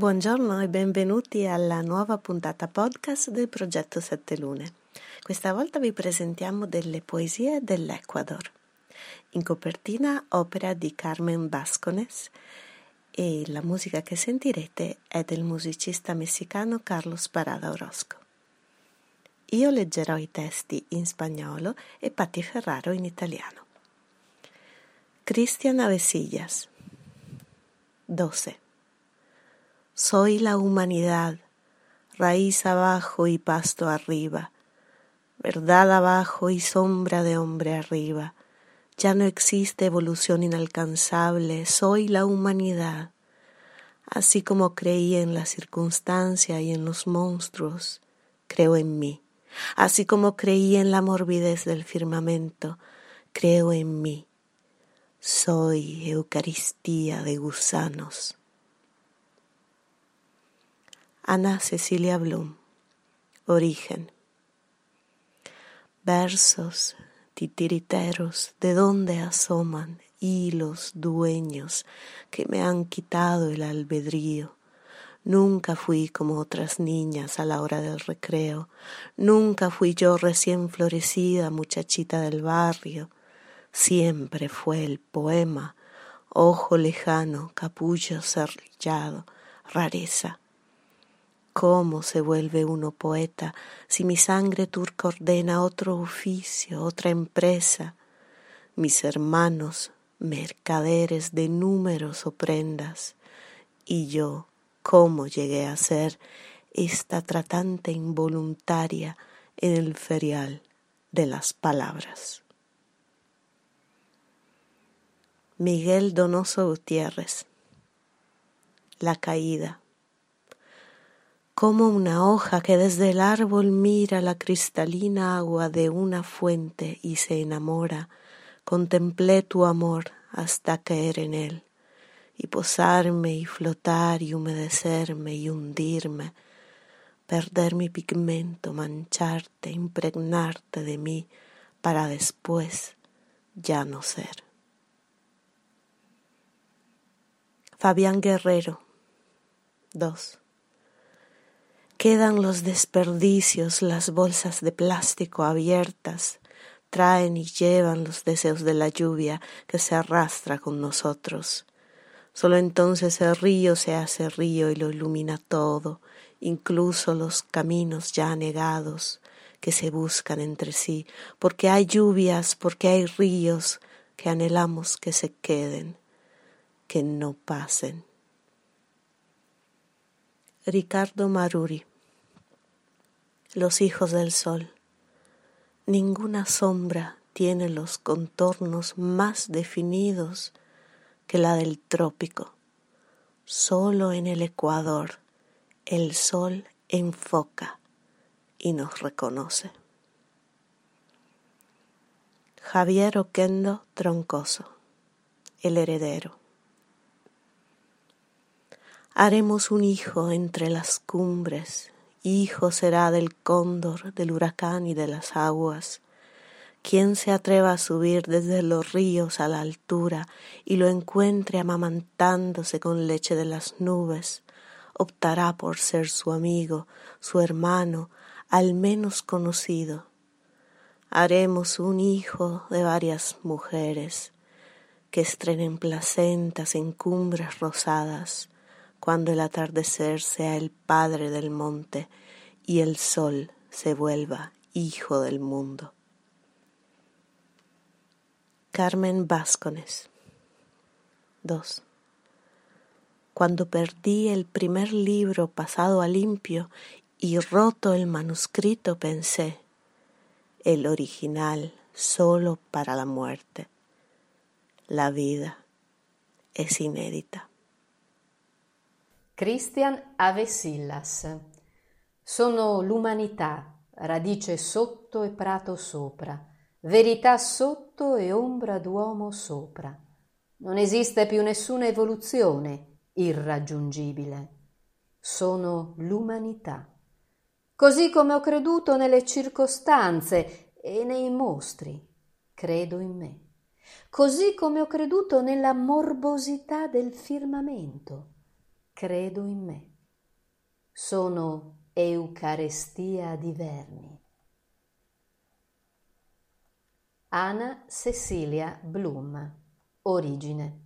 Buongiorno e benvenuti alla nuova puntata podcast del progetto Sette Lune. Questa volta vi presentiamo delle poesie dell'Ecuador. In copertina opera di Carmen Vascones e la musica che sentirete è del musicista messicano Carlos Parada Orozco. Io leggerò i testi in spagnolo e Patti Ferraro in italiano. Cristian Avesillas 12. Soy la humanidad, raíz abajo y pasto arriba, verdad abajo y sombra de hombre arriba. Ya no existe evolución inalcanzable, soy la humanidad. Así como creí en la circunstancia y en los monstruos, creo en mí. Así como creí en la morbidez del firmamento, creo en mí. Soy Eucaristía de gusanos. Ana Cecilia Blum. Origen. Versos titiriteros de donde asoman hilos dueños que me han quitado el albedrío. Nunca fui como otras niñas a la hora del recreo, nunca fui yo recién florecida muchachita del barrio, siempre fue el poema, ojo lejano, capullo cerrillado, rareza, ¿Cómo se vuelve uno poeta si mi sangre turca ordena otro oficio, otra empresa? Mis hermanos, mercaderes de números o prendas, y yo, ¿cómo llegué a ser esta tratante involuntaria en el ferial de las palabras? Miguel Donoso Gutiérrez La caída como una hoja que desde el árbol mira la cristalina agua de una fuente y se enamora, contemplé tu amor hasta caer en él, y posarme y flotar y humedecerme y hundirme, perder mi pigmento, mancharte, impregnarte de mí, para después ya no ser. Fabián Guerrero 2 Quedan los desperdicios, las bolsas de plástico abiertas, traen y llevan los deseos de la lluvia que se arrastra con nosotros. Solo entonces el río se hace río y lo ilumina todo, incluso los caminos ya negados que se buscan entre sí, porque hay lluvias, porque hay ríos que anhelamos que se queden, que no pasen. Ricardo Maruri los hijos del sol. Ninguna sombra tiene los contornos más definidos que la del trópico. Solo en el Ecuador el sol enfoca y nos reconoce. Javier Oquendo Troncoso, el heredero. Haremos un hijo entre las cumbres hijo será del cóndor, del huracán y de las aguas. Quien se atreva a subir desde los ríos a la altura y lo encuentre amamantándose con leche de las nubes, optará por ser su amigo, su hermano, al menos conocido. Haremos un hijo de varias mujeres que estrenen placentas en cumbres rosadas, cuando el atardecer sea el padre del monte y el sol se vuelva hijo del mundo. Carmen Váscones 2. Cuando perdí el primer libro pasado a limpio y roto el manuscrito pensé, el original solo para la muerte. La vida es inédita. Christian Avesillas. Sono l'umanità, radice sotto e prato sopra, verità sotto e ombra d'uomo sopra. Non esiste più nessuna evoluzione irraggiungibile. Sono l'umanità. Così come ho creduto nelle circostanze e nei mostri, credo in me. Così come ho creduto nella morbosità del firmamento credo in me. Sono Eucarestia di vermi. Anna Cecilia Blum. Origine.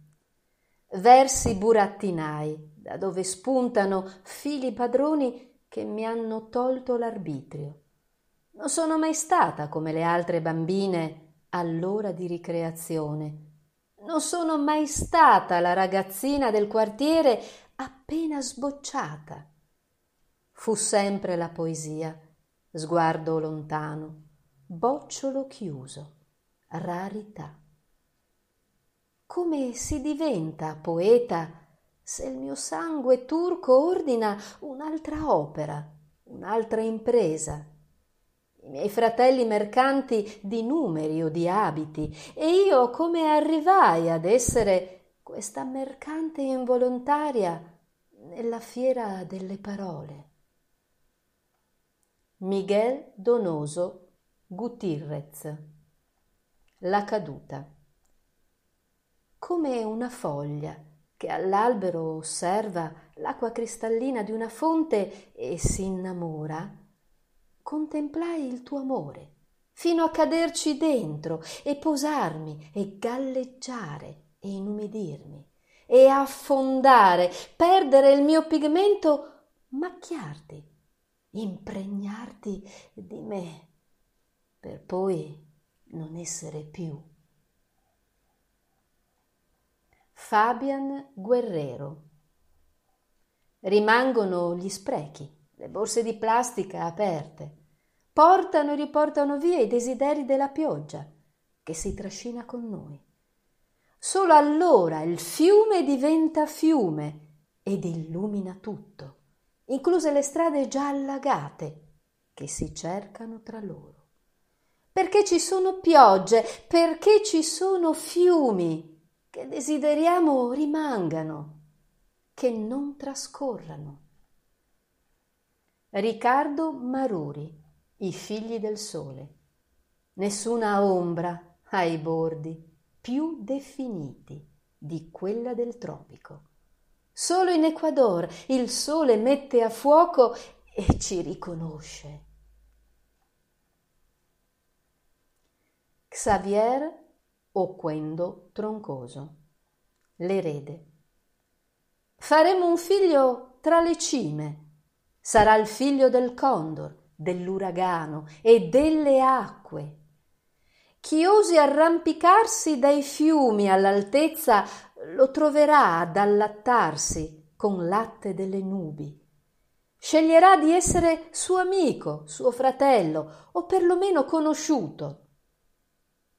Versi burattinai, da dove spuntano fili padroni che mi hanno tolto l'arbitrio. Non sono mai stata come le altre bambine all'ora di ricreazione. Non sono mai stata la ragazzina del quartiere appena sbocciata. Fu sempre la poesia, sguardo lontano, bocciolo chiuso rarità. Come si diventa poeta se il mio sangue turco ordina un'altra opera, un'altra impresa? I miei fratelli mercanti di numeri o di abiti, e io come arrivai ad essere questa mercante involontaria nella fiera delle parole? Miguel Donoso Gutierrez la caduta. Come una foglia che all'albero osserva l'acqua cristallina di una fonte e si innamora, contemplai il tuo amore, fino a caderci dentro e posarmi e galleggiare e inumidirmi e affondare, perdere il mio pigmento, macchiarti, impregnarti di me, per poi non essere più. Fabian Guerrero. Rimangono gli sprechi, le borse di plastica aperte. Portano e riportano via i desideri della pioggia che si trascina con noi. Solo allora il fiume diventa fiume ed illumina tutto, incluse le strade già allagate che si cercano tra loro perché ci sono piogge, perché ci sono fiumi che desideriamo rimangano, che non trascorrano. Riccardo Maruri, I figli del sole. Nessuna ombra ai bordi più definiti di quella del tropico. Solo in Ecuador il sole mette a fuoco e ci riconosce. Xavier Oquendo Troncoso. L'erede. Faremo un figlio tra le cime. Sarà il figlio del condor, dell'uragano e delle acque. Chi osi arrampicarsi dai fiumi all'altezza lo troverà ad allattarsi con latte delle nubi. Sceglierà di essere suo amico, suo fratello o perlomeno conosciuto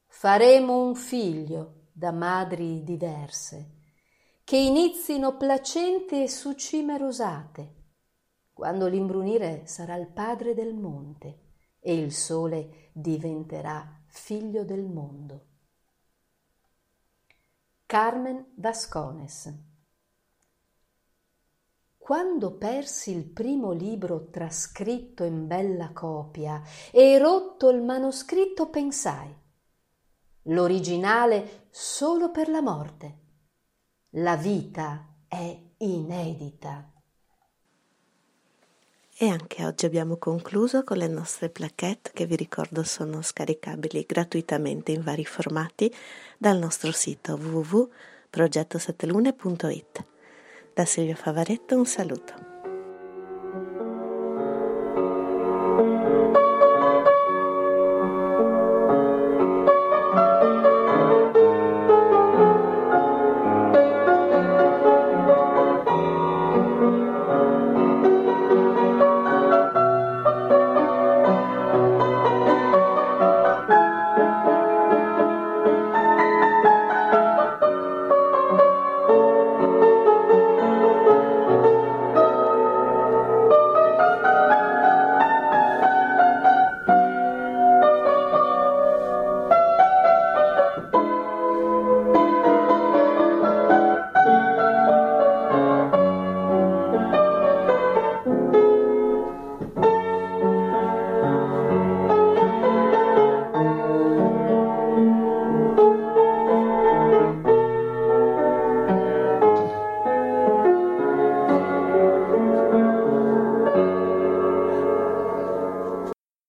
faremo un figlio da madri diverse, che inizino placente e su cime rosate, quando l'imbrunire sarà il padre del monte e il sole diventerà figlio del mondo. Carmen Vascones quando persi il primo libro trascritto in bella copia e rotto il manoscritto pensai l'originale solo per la morte. La vita è inedita. E anche oggi abbiamo concluso con le nostre plaquette che vi ricordo sono scaricabili gratuitamente in vari formati dal nostro sito www.progettosettelune.it. Da Silvia Favaretto un saluto.